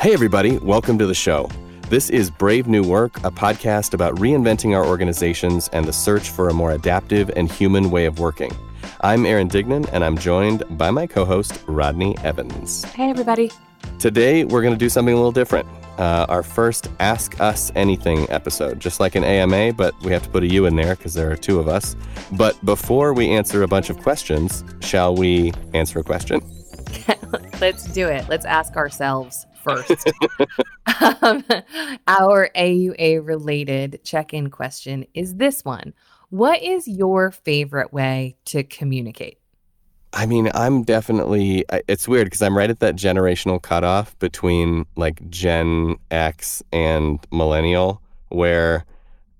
Hey, everybody, welcome to the show. This is Brave New Work, a podcast about reinventing our organizations and the search for a more adaptive and human way of working. I'm Aaron Dignan, and I'm joined by my co host, Rodney Evans. Hey, everybody. Today, we're going to do something a little different. Uh, our first Ask Us Anything episode, just like an AMA, but we have to put a U in there because there are two of us. But before we answer a bunch of questions, shall we answer a question? Let's do it. Let's ask ourselves first. um, our AUA related check in question is this one What is your favorite way to communicate? I mean, I'm definitely, it's weird because I'm right at that generational cutoff between like Gen X and Millennial, where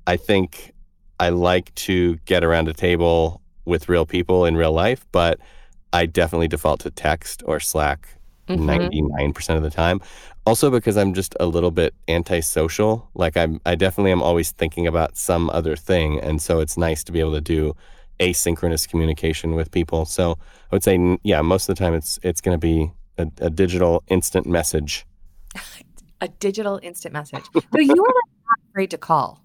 I think I like to get around a table with real people in real life, but I definitely default to text or Slack mm-hmm. 99% of the time. Also because I'm just a little bit antisocial. Like I'm I definitely am always thinking about some other thing and so it's nice to be able to do asynchronous communication with people. So I would say yeah, most of the time it's it's going to be a, a, digital instant message. a digital instant message. So you are not afraid to call.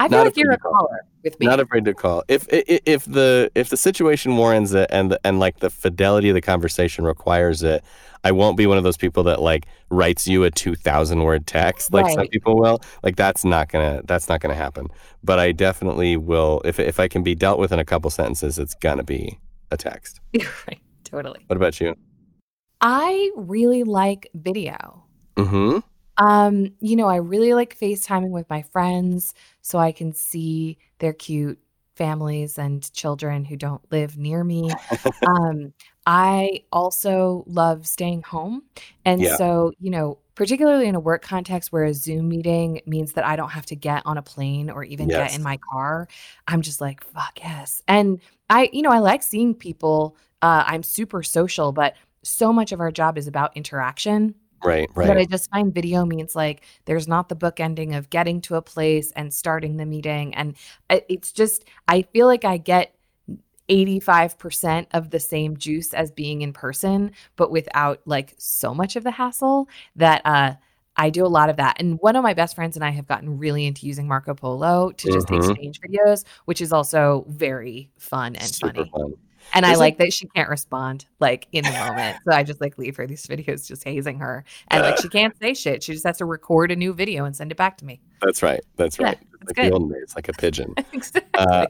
I feel not like you're a caller with me. Not afraid to call. If if, if the if the situation warrants it and the, and like the fidelity of the conversation requires it, I won't be one of those people that like writes you a two thousand word text like right. some people will. Like that's not gonna that's not gonna happen. But I definitely will if if I can be dealt with in a couple sentences, it's gonna be a text. right. Totally. What about you? I really like video. Mm-hmm. Um, you know, I really like FaceTiming with my friends so I can see their cute families and children who don't live near me. um, I also love staying home. And yeah. so, you know, particularly in a work context where a Zoom meeting means that I don't have to get on a plane or even yes. get in my car, I'm just like, fuck yes. And I, you know, I like seeing people. Uh, I'm super social, but so much of our job is about interaction. Right, right. But I just find video means like there's not the book ending of getting to a place and starting the meeting. And it's just, I feel like I get 85% of the same juice as being in person, but without like so much of the hassle that, uh, I do a lot of that. And one of my best friends and I have gotten really into using Marco Polo to just mm-hmm. exchange videos, which is also very fun and Super funny. Fun. And I like that she can't respond like in the moment. So I just like leave her these videos just hazing her. And like she can't say shit. She just has to record a new video and send it back to me. That's right. That's right. Yeah, like the old days, like a pigeon. exactly. Uh,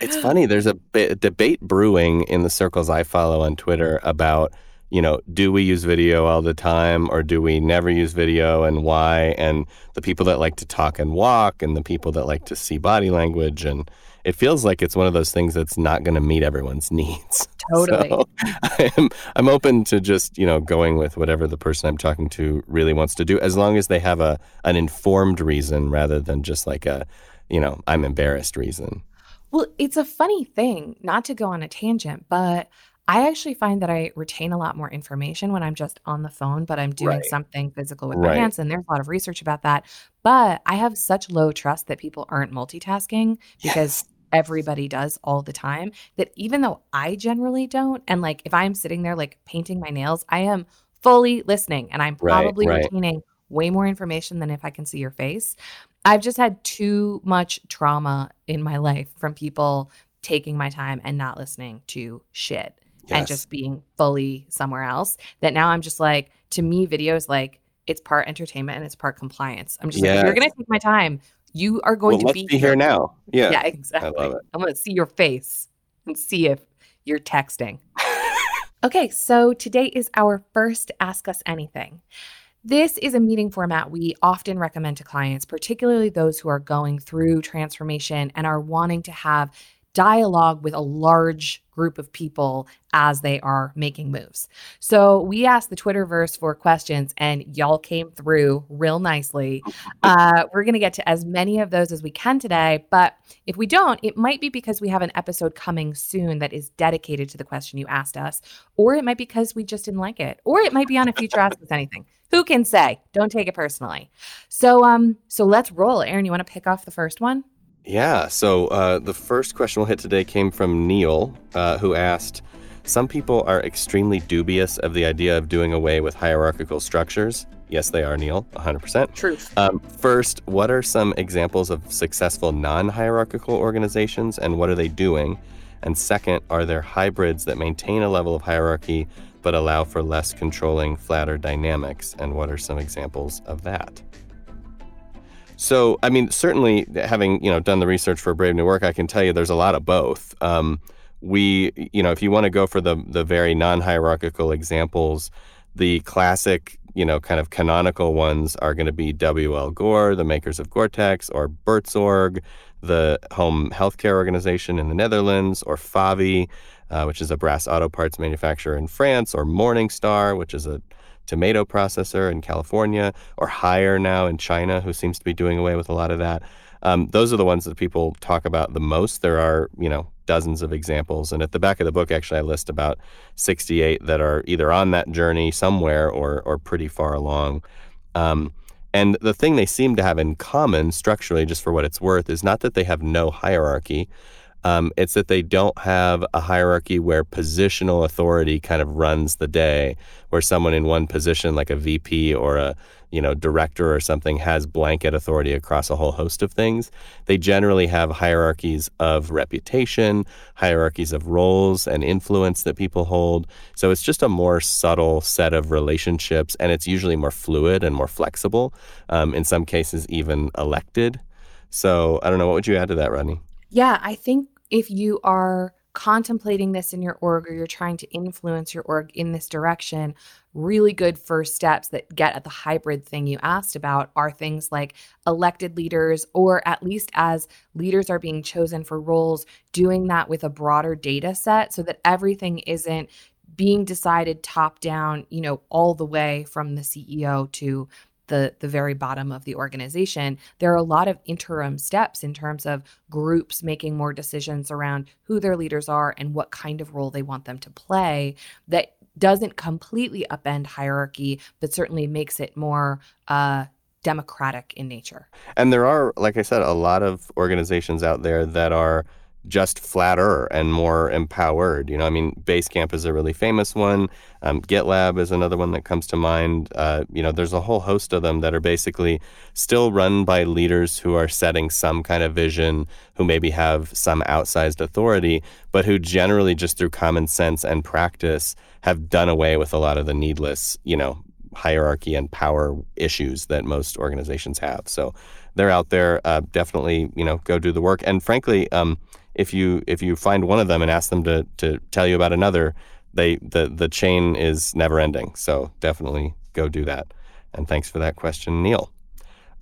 it's funny. There's a, a debate brewing in the circles I follow on Twitter about you know, do we use video all the time or do we never use video and why? And the people that like to talk and walk and the people that like to see body language. And it feels like it's one of those things that's not going to meet everyone's needs. Totally. So I'm, I'm open to just, you know, going with whatever the person I'm talking to really wants to do, as long as they have a an informed reason rather than just like a, you know, I'm embarrassed reason. Well, it's a funny thing, not to go on a tangent, but I actually find that I retain a lot more information when I'm just on the phone, but I'm doing right. something physical with right. my hands. And there's a lot of research about that. But I have such low trust that people aren't multitasking because yes. Everybody does all the time that even though I generally don't, and like if I'm sitting there like painting my nails, I am fully listening and I'm probably right, retaining way more information than if I can see your face. I've just had too much trauma in my life from people taking my time and not listening to shit yes. and just being fully somewhere else. That now I'm just like, to me, video is like it's part entertainment and it's part compliance. I'm just yes. like, you're gonna take my time. You are going well, to be, be here now. Yeah, yeah, exactly. I love it. I'm gonna see your face and see if you're texting. okay, so today is our first Ask Us Anything. This is a meeting format we often recommend to clients, particularly those who are going through transformation and are wanting to have dialogue with a large group of people as they are making moves. So we asked the Twitterverse for questions and y'all came through real nicely. Uh, we're going to get to as many of those as we can today. But if we don't, it might be because we have an episode coming soon that is dedicated to the question you asked us, or it might be because we just didn't like it, or it might be on a future Ask Us Anything. Who can say? Don't take it personally. So um, so let's roll. Aaron, you want to pick off the first one? Yeah. So uh, the first question we'll hit today came from Neil, uh, who asked Some people are extremely dubious of the idea of doing away with hierarchical structures. Yes, they are, Neil, 100%. Truth. Um, first, what are some examples of successful non hierarchical organizations and what are they doing? And second, are there hybrids that maintain a level of hierarchy but allow for less controlling, flatter dynamics? And what are some examples of that? So, I mean, certainly having you know done the research for Brave New Work, I can tell you there's a lot of both. Um, we, you know, if you want to go for the the very non-hierarchical examples, the classic, you know, kind of canonical ones are going to be W.L. Gore, the makers of Gore-Tex, or Buurtzorg, the home healthcare organization in the Netherlands, or Favi, uh, which is a brass auto parts manufacturer in France, or Morningstar, which is a tomato processor in California, or Haier now in China, who seems to be doing away with a lot of that. Um, those are the ones that people talk about the most. There are, you know, dozens of examples. And at the back of the book, actually, I list about 68 that are either on that journey somewhere or, or pretty far along. Um, and the thing they seem to have in common structurally, just for what it's worth, is not that they have no hierarchy, um, it's that they don't have a hierarchy where positional authority kind of runs the day, where someone in one position, like a VP or a you know director or something, has blanket authority across a whole host of things. They generally have hierarchies of reputation, hierarchies of roles and influence that people hold. So it's just a more subtle set of relationships, and it's usually more fluid and more flexible. Um, in some cases, even elected. So I don't know. What would you add to that, Rodney? Yeah, I think if you are contemplating this in your org or you're trying to influence your org in this direction, really good first steps that get at the hybrid thing you asked about are things like elected leaders, or at least as leaders are being chosen for roles, doing that with a broader data set so that everything isn't being decided top down, you know, all the way from the CEO to the the very bottom of the organization there are a lot of interim steps in terms of groups making more decisions around who their leaders are and what kind of role they want them to play that doesn't completely upend hierarchy but certainly makes it more uh, democratic in nature. And there are like i said a lot of organizations out there that are just flatter and more empowered. You know, I mean, Basecamp is a really famous one. Um, GitLab is another one that comes to mind. Uh, you know, there's a whole host of them that are basically still run by leaders who are setting some kind of vision, who maybe have some outsized authority, but who generally just through common sense and practice have done away with a lot of the needless, you know, hierarchy and power issues that most organizations have. So they're out there. Uh, definitely, you know, go do the work. And frankly, um, if you if you find one of them and ask them to to tell you about another, they the the chain is never ending. So definitely go do that. And thanks for that question, Neil.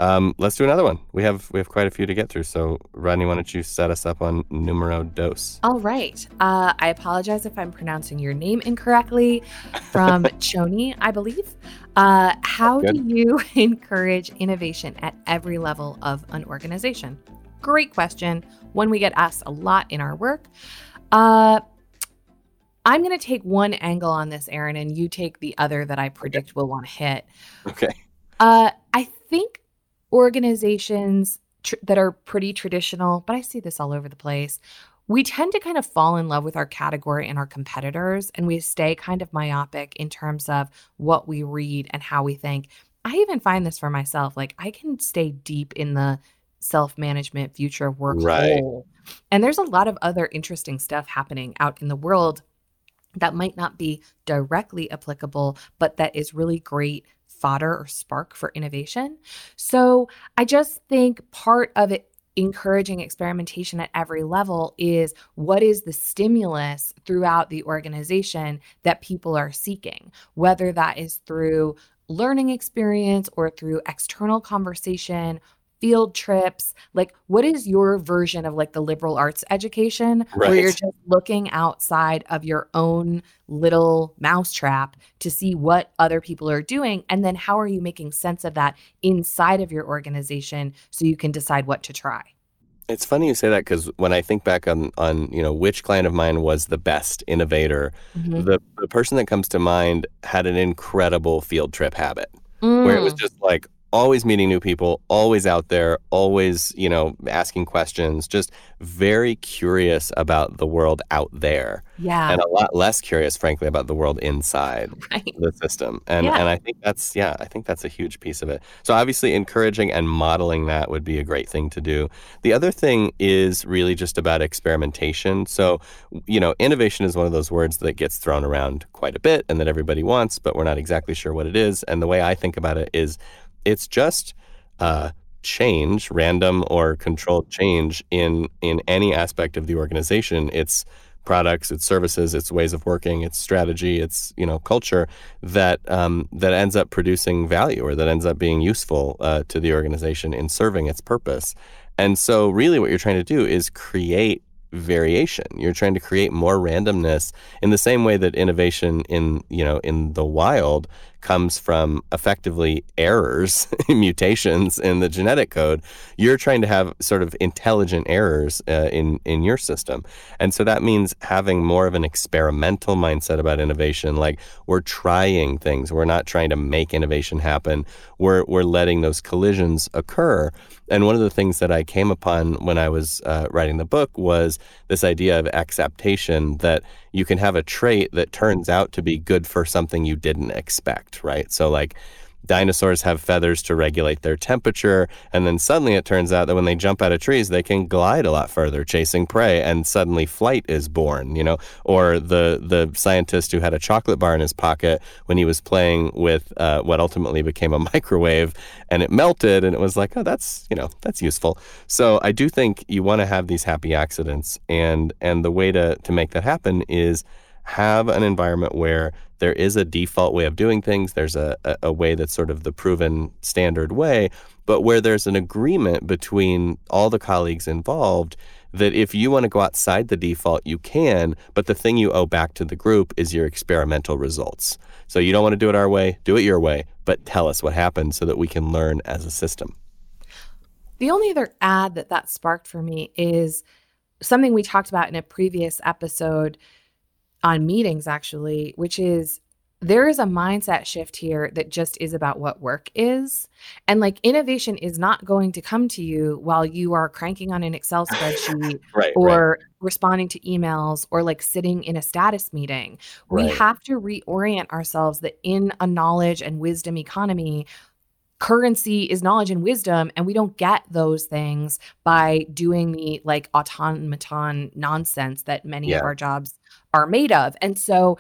Um, let's do another one. We have we have quite a few to get through. So Rodney, why don't you set us up on numero dos? All right. Uh, I apologize if I'm pronouncing your name incorrectly. From Choni, I believe. Uh, how do you encourage innovation at every level of an organization? Great question. One we get asked a lot in our work. Uh, I'm going to take one angle on this, Aaron, and you take the other that I predict okay. we'll want to hit. Okay. Uh, I think organizations tr- that are pretty traditional, but I see this all over the place. We tend to kind of fall in love with our category and our competitors, and we stay kind of myopic in terms of what we read and how we think. I even find this for myself. Like, I can stay deep in the self management, future work right. Whole. And there's a lot of other interesting stuff happening out in the world that might not be directly applicable, but that is really great fodder or spark for innovation. So I just think part of it encouraging experimentation at every level is what is the stimulus throughout the organization that people are seeking, whether that is through learning experience or through external conversation field trips like what is your version of like the liberal arts education right. where you're just looking outside of your own little mousetrap to see what other people are doing and then how are you making sense of that inside of your organization so you can decide what to try it's funny you say that because when I think back on on you know which client of mine was the best innovator, mm-hmm. the the person that comes to mind had an incredible field trip habit, mm. where it was mm. just like always meeting new people, always out there, always, you know, asking questions, just very curious about the world out there. Yeah. And a lot less curious, frankly, about the world inside Right. the system. And Yeah. and I think that's yeah, I think that's a huge piece of it. So obviously encouraging and modeling that would be a great thing to do. The other thing is really just about experimentation. So, you know, innovation is one of those words that gets thrown around quite a bit and that everybody wants, but we're not exactly sure what it is. And the way I think about it is it's just uh, change, random or controlled change in in any aspect of the organization. It's products, its services, its ways of working, its strategy, its you know culture that um, that ends up producing value or that ends up being useful uh, to the organization in serving its purpose. And so, really, what you're trying to do is create variation. You're trying to create more randomness in the same way that innovation in you know in the wild comes from effectively errors, mutations in the genetic code. You're trying to have sort of intelligent errors uh, in in your system, and so that means having more of an experimental mindset about innovation. Like we're trying things. We're not trying to make innovation happen. We're we're letting those collisions occur. And one of the things that I came upon when I was uh, writing the book was this idea of exaptation that you can have a trait that turns out to be good for something you didn't expect, right? So, like, dinosaurs have feathers to regulate their temperature and then suddenly it turns out that when they jump out of trees they can glide a lot further chasing prey and suddenly flight is born you know? Or the the scientist who had a chocolate bar in his pocket when he was playing with uh, what ultimately became a microwave and it melted and it was like oh that's you know that's useful. So i do think you want to have these happy accidents and and the way to to make that happen is have an environment where there is a default way of doing things. There's a, a, a, way that's sort of the proven standard way, but where there's an agreement between all the colleagues involved that if you want to go outside the default, you can, but the thing you owe back to the group is your experimental results. So you don't want to do it our way, do it your way, but tell us what happened so that we can learn as a system. The only other ad that that sparked for me is something we talked about in a previous episode on meetings actually, which is there is a mindset shift here that just is about what work is. And like innovation is not going to come to you while you are cranking on an Excel spreadsheet right, or right. responding to emails or like sitting in a status meeting. We have to reorient ourselves that in a knowledge and wisdom economy, currency is knowledge and wisdom and we don't get those things by doing the like automaton nonsense that many Yeah. of our jobs are made of and so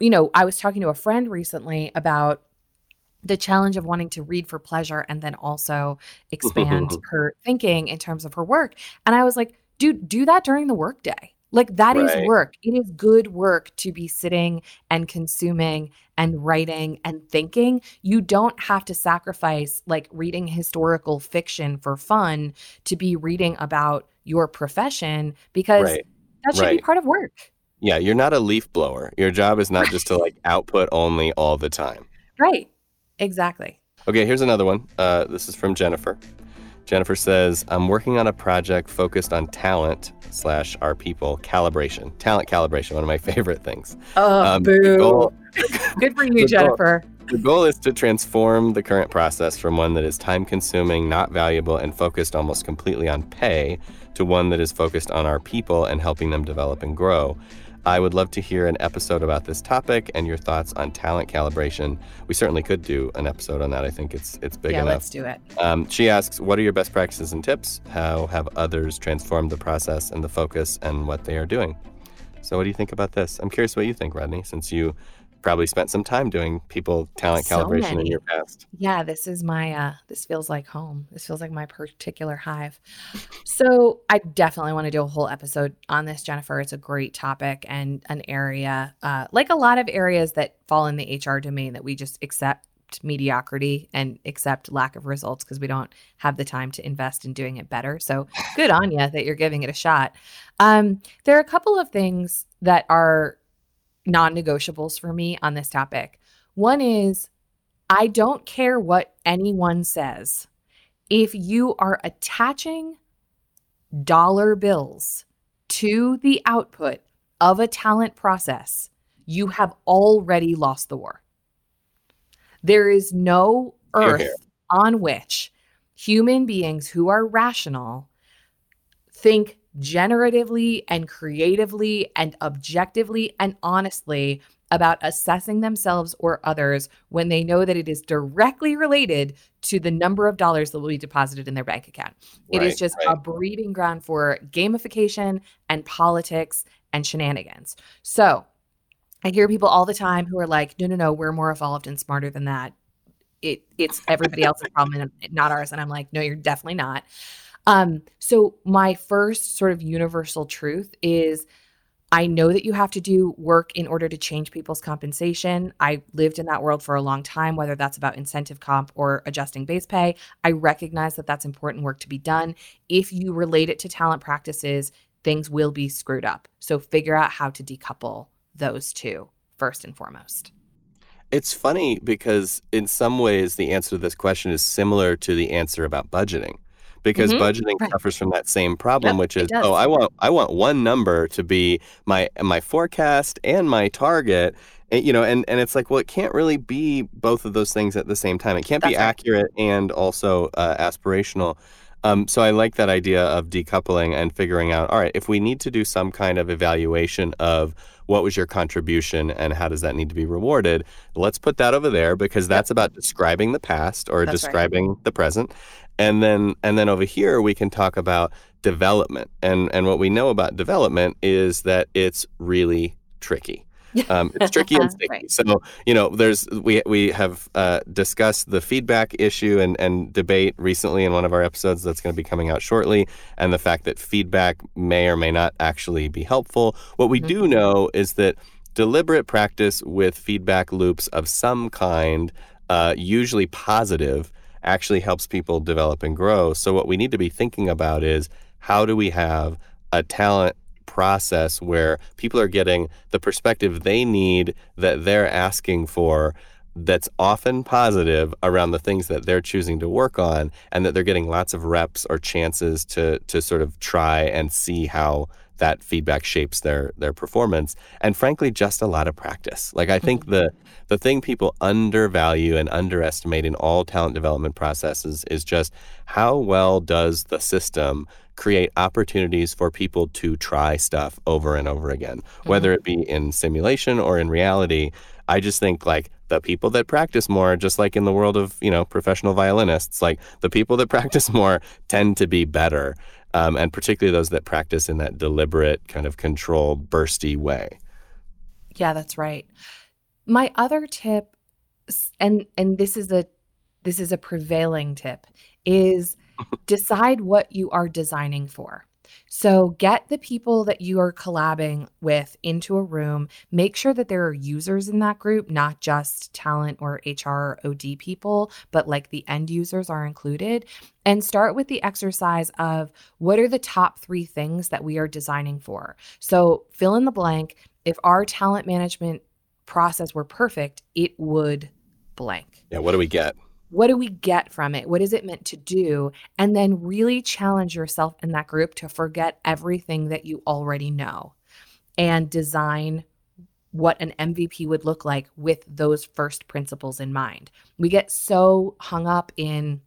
you know i was talking to a friend recently about the challenge of wanting to read for pleasure and then also expand her thinking in terms of her work and i was like dude do that during the workday like that is Right. work it is good work to be sitting and consuming and writing and thinking you don't have to sacrifice like reading historical fiction for fun to be reading about your profession because Right. that should be part of work Yeah, you're not a leaf blower. Your job is not just to like output only all the time. right exactly Okay, here's another one. Uh, this is from Jennifer. Jennifer says, "I'm working on a project focused on talent slash our people calibration. Talent calibration, one of my favorite things. oh Um, boo goal- good for the you goal- jennifer The goal is to transform the current process from one that is time consuming, not valuable, and focused almost completely on pay to one that is focused on our people and helping them develop and grow. I would love to hear an episode about this topic and your thoughts on talent calibration. We certainly could do an episode on that. I think it's it's big yeah enough. let's do it Um, she asks, What are your best practices and tips? How have others transformed the process and the focus and what they are doing? So, what do you think about this? I'm curious what you think, Rodney, since you probably spent some time doing people talent So calibration in your past. Yeah, this is my uh this feels like home. This feels like my particular hive. So, I definitely want to do a whole episode on this, Jennifer. It's a great topic and an area uh like a lot of areas that fall in the HR domain that we just accept mediocrity and accept lack of results because we don't have the time to invest in doing it better. So, good on you that you're giving it a shot. Um there are a couple of things that are non-negotiables for me on this topic. One is I don't care what anyone says. If you are attaching dollar bills to the output of a talent process, you have already lost the war. There is no earth hear. on which human beings who are rational think generatively and creatively and objectively and honestly about assessing themselves or others when they know that it is directly related to the number of dollars that will be deposited in their bank account. Right, it is just right. a breeding ground for gamification and politics and shenanigans. So I hear people all the time who are like, no, no, no, we're more evolved and smarter than that. It it's everybody else's problem and not ours. And I'm like, no, you're definitely not. Um, so my first sort of universal truth is I know that you have to do work in order to change people's compensation. I lived in that world for a long time, whether that's about incentive comp or adjusting base pay. I recognize that that's important work to be done. If you relate it to talent practices, things will be screwed up. So figure out how to decouple those two first and foremost. It's funny because in some ways the answer to this question is similar to the answer about budgeting because mm-hmm. budgeting right. suffers from that same problem, yep, which is oh, I want I want one number to be my my forecast and my target. And, you know, and, and it's like, well, it can't really be both of those things at the same time. It can't That's be right. accurate and also uh, aspirational. Um, so I like that idea of decoupling and figuring out, all right, if we need to do some kind of evaluation of what was your contribution and how does that need to be rewarded, let's put that over there because that's about describing the past or that's describing right. the present. And then and then over here we can talk about development. And and what we know about development is that it's really tricky um, it's tricky and sticky. right. So you know, there's we we have uh, discussed the feedback issue and and debate recently in one of our episodes that's going to be coming out shortly, and the fact that feedback may or may not actually be helpful. What we mm-hmm. do know is that deliberate practice with feedback loops of some kind, uh, usually positive, actually helps people develop and grow. So, what we need to be thinking about is how do we have a talent process where people are getting the perspective they need that they're asking for that's often positive around the things that they're choosing to work on and that they're getting lots of reps or chances to to sort of try and see how that feedback shapes their their performance and frankly just a lot of practice like i think mm-hmm. the the thing people undervalue and underestimate in all talent development processes is just how well does the system create opportunities for people to try stuff over and over again mm-hmm. whether it be in simulation or in reality i just think like the people that practice more just like in the world of you know professional violinists like the people that practice more tend to be better um, and particularly those that practice in that deliberate, kind of controlled, bursty way. Yeah, that's right. My other tip, and and this is a this is a prevailing tip, is decide what you are designing for. So get the people that you are collabing with into a room. Make sure that there are users in that group, not just talent or HR or OD people, but like the end users are included. And start with the exercise of what are the top three things that we are designing for? So fill in the blank. If our talent management process were perfect, it would blank. Yeah, what do we get? What do we get from it? What is it meant to do? And then really challenge yourself in that group to forget everything that you already know and design what an MVP would look like with those first principles in mind. We get so hung up in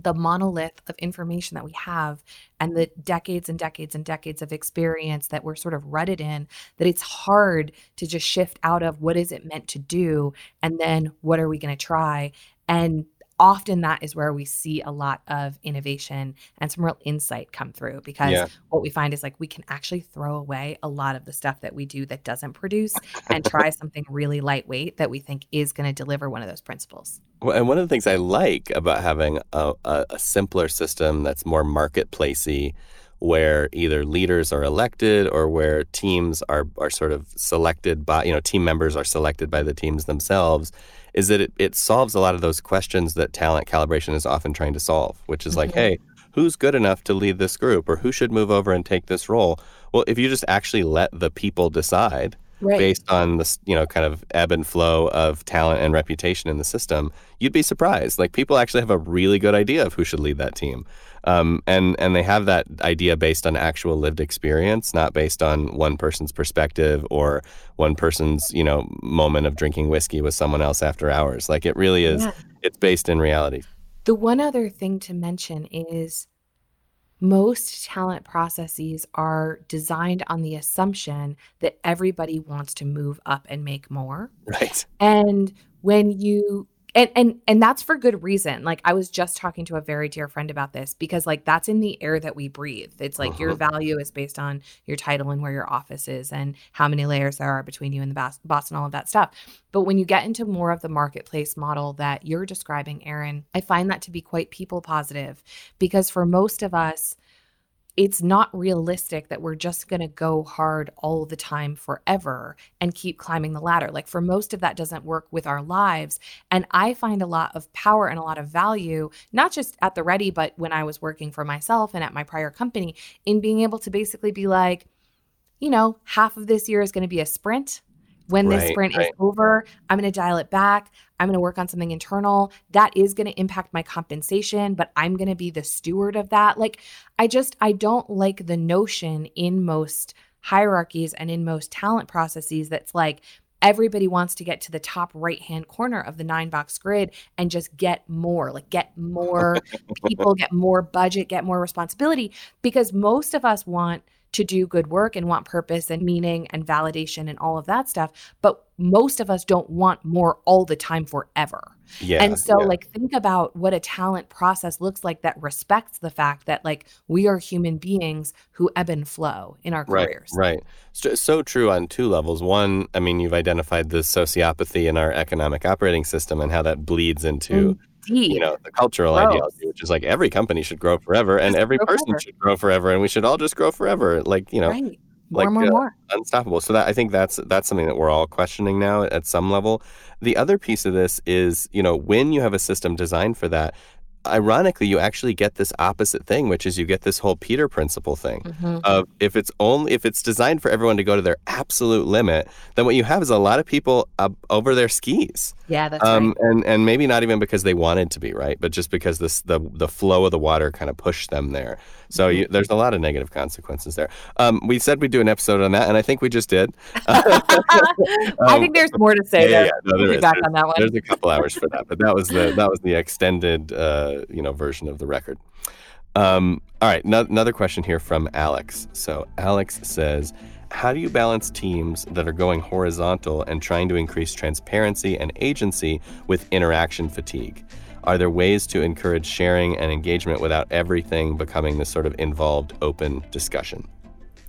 the monolith of information that we have and the decades and decades and decades of experience that we're sort of rutted in that it's hard to just shift out of what is it meant to do and then what are we going to try and often that is where we see a lot of innovation and some real insight come through because yeah. what we find is like we can actually throw away a lot of the stuff that we do that doesn't produce and try something really lightweight that we think is going to deliver one of those principles. Well, and one of the things I like about having a, a, a simpler system that's more marketplacey where either leaders are elected or where teams are are sort of selected by you know team members are selected by the teams themselves is that it, it solves a lot of those questions that talent calibration is often trying to solve, which is like, mm-hmm. hey, who's good enough to lead this group or who should move over and take this role? Well, if you just actually let the people decide right. based on this, you know, kind of ebb and flow of talent and reputation in the system, you'd be surprised. Like people actually have a really good idea of who should lead that team. Um, and and they have that idea based on actual lived experience, not based on one person's perspective or one person's you know moment of drinking whiskey with someone else after hours. Like it really is. Yeah. It's based in reality. The one other thing to mention is most talent processes are designed on the assumption that everybody wants to move up and make more. Right. And when you and and and that's for good reason. Like i was just talking to a very dear friend about this because like that's in the air that we breathe. It's like uh-huh. your value is based on your title and where your office is and how many layers there are between you and the boss, boss and all of that stuff. But when you get into more of the marketplace model that you're describing Aaron i find that to be quite people positive because for most of us it's not realistic that we're just going to go hard all the time forever and keep climbing the ladder. Like for most of that doesn't work with our lives. And I find a lot of power and a lot of value, not just at the ready, but when I was working for myself and at my prior company, in being able to basically be like, you know, half of this year is going to be a sprint when right, this sprint right. is over, I'm going to dial it back. I'm going to work on something internal. That is going to impact my compensation, but I'm going to be the steward of that. Like, I just, I don't like the notion in most hierarchies and in most talent processes that's like, everybody wants to get to the top right hand corner of the nine box grid and just get more like get more people get more budget get more responsibility because most of us want to do good work and want purpose and meaning and validation and all of that stuff. But most of us don't want more all the time forever. Yeah. And so, yeah. like, think about what a talent process looks like that respects the fact that, like, we are human beings who ebb and flow in our right, careers. Right. So, so true on two levels. One, I mean, you've identified the sociopathy in our economic operating system and how that bleeds into. Mm-hmm. You know the cultural Gross. ideology which is like every company should grow forever and every person forever. should grow forever and we should all just grow forever like you know right. more, like more, uh, more. unstoppable so that i think that's that's something that we're all questioning now at some level the other piece of this is you know when you have a system designed for that ironically, you actually get this opposite thing, which is you get this whole Peter principle thing mm-hmm. of if it's only if it's designed for everyone to go to their absolute limit, then what you have is a lot of people up over their skis. Yeah, that's um, right. And and maybe not even because they wanted to be right, but just because this the the flow of the water kind of pushed them there. So mm-hmm. you, there's a lot of negative consequences there. Um, we said we'd do an episode on that, and I think we just did. um, I think there's more to say. Yeah, yeah, no, there is. Back there's, on that one. there's a couple hours for that, but that was the that was the extended uh, you know version of the record. Um, all right, no, another question here from Alex. So Alex says. How do you balance teams that are going horizontal and trying to increase transparency and agency with interaction fatigue? Are there ways to encourage sharing and engagement without everything becoming this sort of involved open discussion?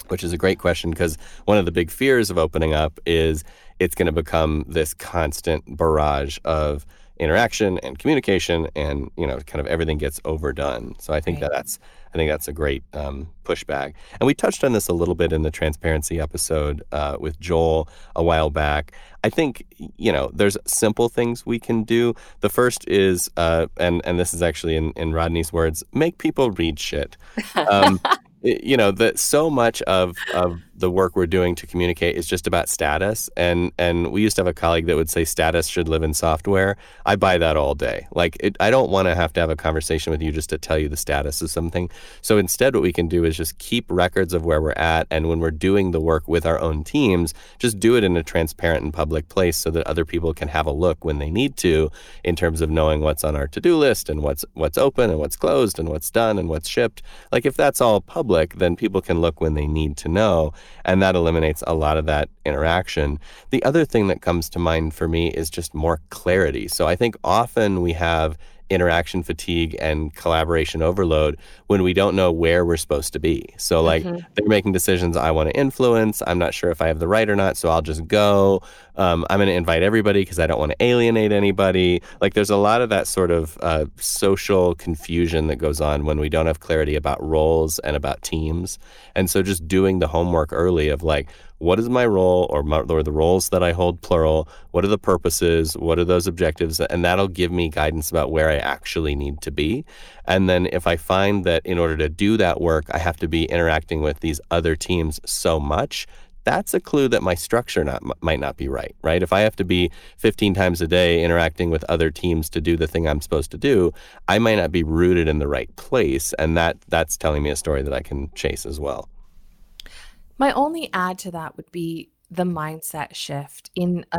Which is a great question because one of the big fears of opening up is it's going to become this constant barrage of interaction and communication and you know kind of everything gets overdone so i think right. that that's i think that's a great um, pushback. And we touched on this a little bit in the transparency episode uh, with joel a while back. I think you know there's simple things we can do. The first is uh, and and this is actually in, in rodney's words make people read shit. Um, you know that so much of of the work we're doing to communicate is just about status. And and we used to have a colleague that would say status should live in software. I buy that all day. Like it, i don't want to have to have a conversation with you just to tell you the status of something. So instead what we can do is just keep records of where we're at. And when we're doing the work with our own teams just do it in a transparent and public place so that other people can have a look when they need to in terms of knowing what's on our to-do list and what's what's open and what's closed and what's done and what's shipped. Like if that's all public then people can look when they need to know and that eliminates a lot of that interaction. The other thing that comes to mind for me is just more clarity. So I think often we have interaction fatigue and collaboration overload when we don't know where we're supposed to be. So, like, mm-hmm. they're making decisions I want to influence. I'm not sure if I have the right or not, so I'll just go. Um, I'm going to invite everybody because I don't want to alienate anybody. Like, there's a lot of that sort of uh, social confusion that goes on when we don't have clarity about roles and about teams. And so, just doing the homework early of like, what is my role or, my, or the roles that I hold plural? What are the purposes? What are those objectives? And that'll give me guidance about where I actually need to be. And then if I find that in order to do that work, I have to be interacting with these other teams so much, that's a clue that my structure not, might not be right, right? If I have to be 15 times a day interacting with other teams to do the thing I'm supposed to do, I might not be rooted in the right place. And that that's telling me a story that I can chase as well. My only add to that would be the mindset shift in a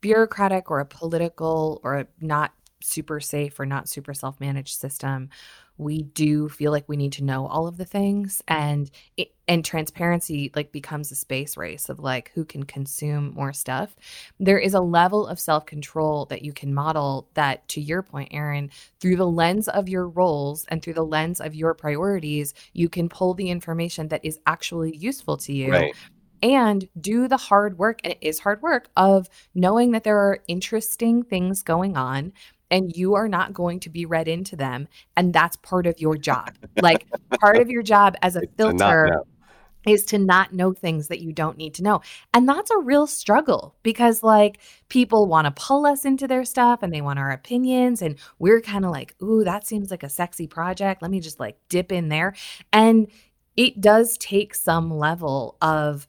bureaucratic or a political or a not super safe or not super self managed system, we do feel like we need to know all of the things mm-hmm. and it, and transparency like becomes a space race of like who can consume more stuff there is a level of self-control that you can model that to your point Aaron through the lens of your roles and through the lens of your priorities you can pull the information that is actually useful to you Right. and do the hard work and it is hard work of knowing that there are interesting things going on and you are not going to be read into them and that's part of your job. Like part of your job as a filter is to not know things that you don't need to know and that's a real struggle because like people want to pull us into their stuff and they want our opinions and we're kind of like ooh that seems like a sexy project. Let me just like dip in there. And it does take some level of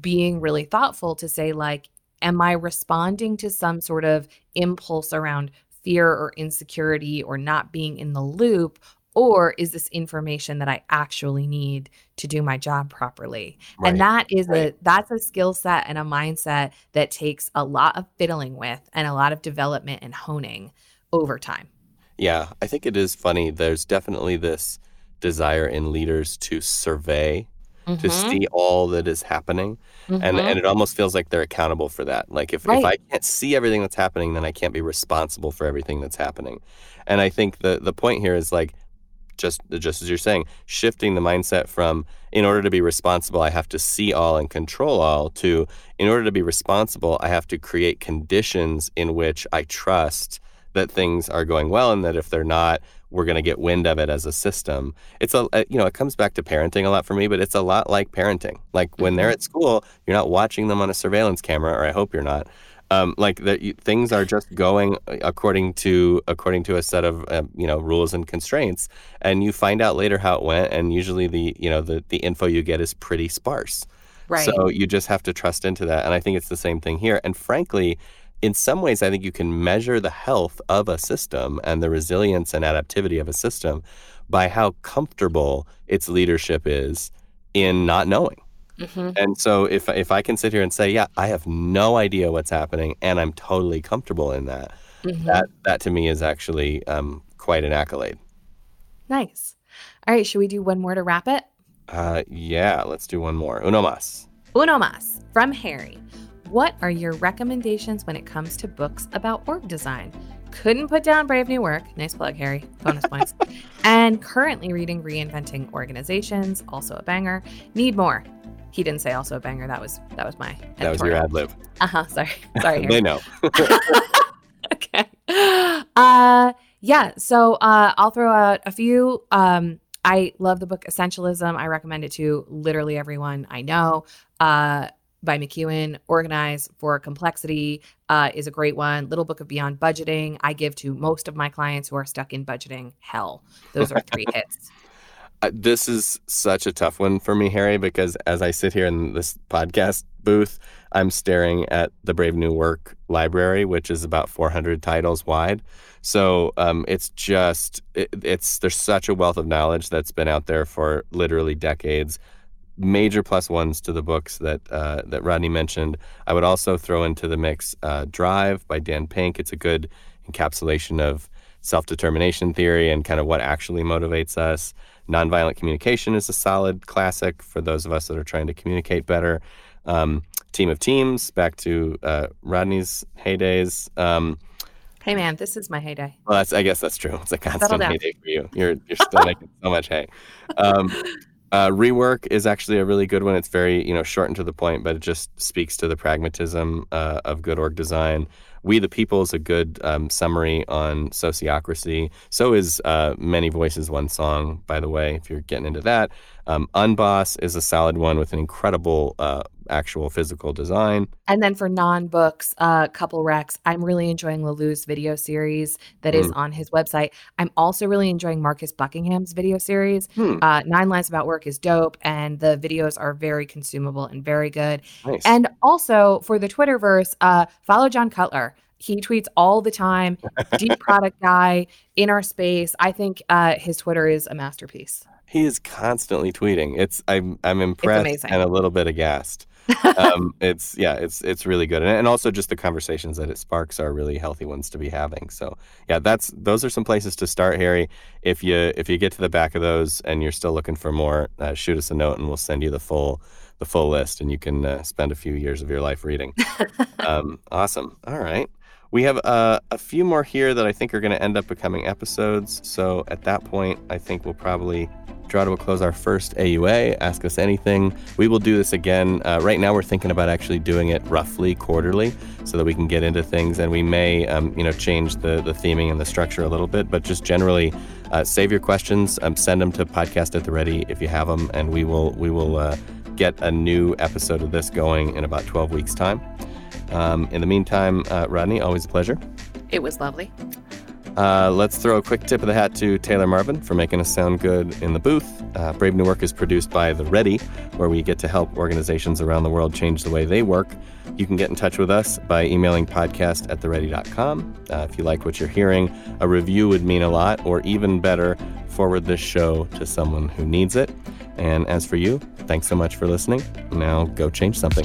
being really thoughtful to say like am i responding to some sort of impulse around fear or insecurity or not being in the loop or is this information that i actually need to do my job properly Right. and that is a that's a skill set and a mindset that takes a lot of fiddling with and a lot of development and honing over time Yeah, I think it is funny. There's definitely this desire in leaders to survey, to Mhm, see all that is happening, and mhm. and it almost feels like they're accountable for that. Like if if I can't see everything that's happening, then I can't be responsible for everything that's happening. And I think the the point here is like just just as you're saying, shifting the mindset from in order to be responsible, I have to see all and control all to in order to be responsible, I have to create conditions in which I trust that things are going well and that if they're not, we're going to get wind of it as a system. It's a uh, you know, it comes back to parenting a lot for me, but it's a lot like parenting. Like when they're Mhm. at school, you're not watching them on a surveillance camera or I hope you're not. Um, like that things are just going uh, according to according to a set of uh, you know rules and constraints and you find out later how it went and usually the you know the the info you get is pretty sparse right so you just have to trust into that and i think it's the same thing here and frankly in some ways i think you can measure the health of a system and the resilience and adaptivity of a system by how comfortable its leadership is in not knowing Mhm, and so if if I can sit here and say, yeah, I have no idea what's happening, and I'm totally comfortable in that, mhm. that that to me is actually um, quite an accolade. nice all right should we do one more to wrap it Uh, yeah, let's do one more. Uno más. Uno más from Harry. What are your recommendations when it comes to books about org design? Couldn't put down Brave New Work. Nice plug, Harry. Bonus points. And currently reading Reinventing Organizations, also a banger. Need more. He didn't say also a banger. That was that was my That was your ad lib. Uh huh. Sorry. Sorry. They know. okay. Uh yeah, so uh I'll throw out a few um I love the book Essentialism. I recommend it to literally everyone I know. Uh by McKeown, Organize for Complexity uh, is a great one. Little Book of Beyond Budgeting, I give to most of my clients who are stuck in budgeting hell. Those are three hits. Uh, this is such a tough one for me, Harry, because as I sit here in this podcast booth, I'm staring at the Brave New Work library, which is about 400 titles wide. So um, it's just it, it's there's such a wealth of knowledge that's been out there for literally decades. Major plus ones to the books that uh, that Rodney mentioned. I would also throw into the mix uh, Drive by Dan Pink. It's a good encapsulation of self determination theory and kind of what actually motivates us. Nonviolent communication is a solid classic for those of us that are trying to communicate better. Um, Team of Teams, back to uh, Rodney's heydays. Um, Hey man, this is my heyday. well, that's, I guess that's true. It's a constant heyday for you. You're you're still making so much hay. Um, uh, rework is actually a really good one. It's very you know short and to the point, but it just speaks to the pragmatism uh, of good org design. We the People is a good um, summary on sociocracy. So is uh, Many Voices, One Song, by the way, if you're getting into that. Um, Unboss is a solid one with an incredible uh, actual physical design. And then for non-books, uh, couple recs, I'm really enjoying Laloux's video series that is on his website. I'm also really enjoying Marcus Buckingham's video series. Hmm, Uh, Nine Lies About Work is dope, and the videos are very consumable and very good. nice. And also for the Twitterverse, uh, follow John Cutler. He tweets all the time. Deep product guy in our space. I think uh, his Twitter is a masterpiece. He is constantly tweeting. It's I'm I'm impressed amazing. and a little bit aghast. um, it's yeah, it's it's really good, and, and also just the conversations that it sparks are really healthy ones to be having. So yeah, that's those are some places to start, Harry. If you if you get to the back of those and you're still looking for more, uh, shoot us a note and we'll send you the full the full list, and you can uh, spend a few years of your life reading. um, awesome. All right. We have uh, a few more here that I think are going to end up becoming episodes. So at that point, I think we'll probably draw to a close our first AUA. Ask us anything. We will do this again. Uh, right now, we're thinking about actually doing it roughly quarterly, so that we can get into things, and we may, um, you know, change the the theming and the structure a little bit. But just generally, uh, save your questions. Um, send them to podcast at the ready if you have them, and we will we will uh, get a new episode of this going in about 12 weeks' time. Um, in the meantime, uh, Rodney, always a pleasure. It was lovely. Uh, let's throw a quick tip of the hat to Taylor Marvin for making us sound good in the booth. Uh, Brave New Work is produced by The Ready, where we get to help organizations around the world change the way they work. You can get in touch with us by emailing podcast at theready.com. Uh, if you like what you're hearing, a review would mean a lot, or even better, forward this show to someone who needs it. And as for you, thanks so much for listening. Now go change something.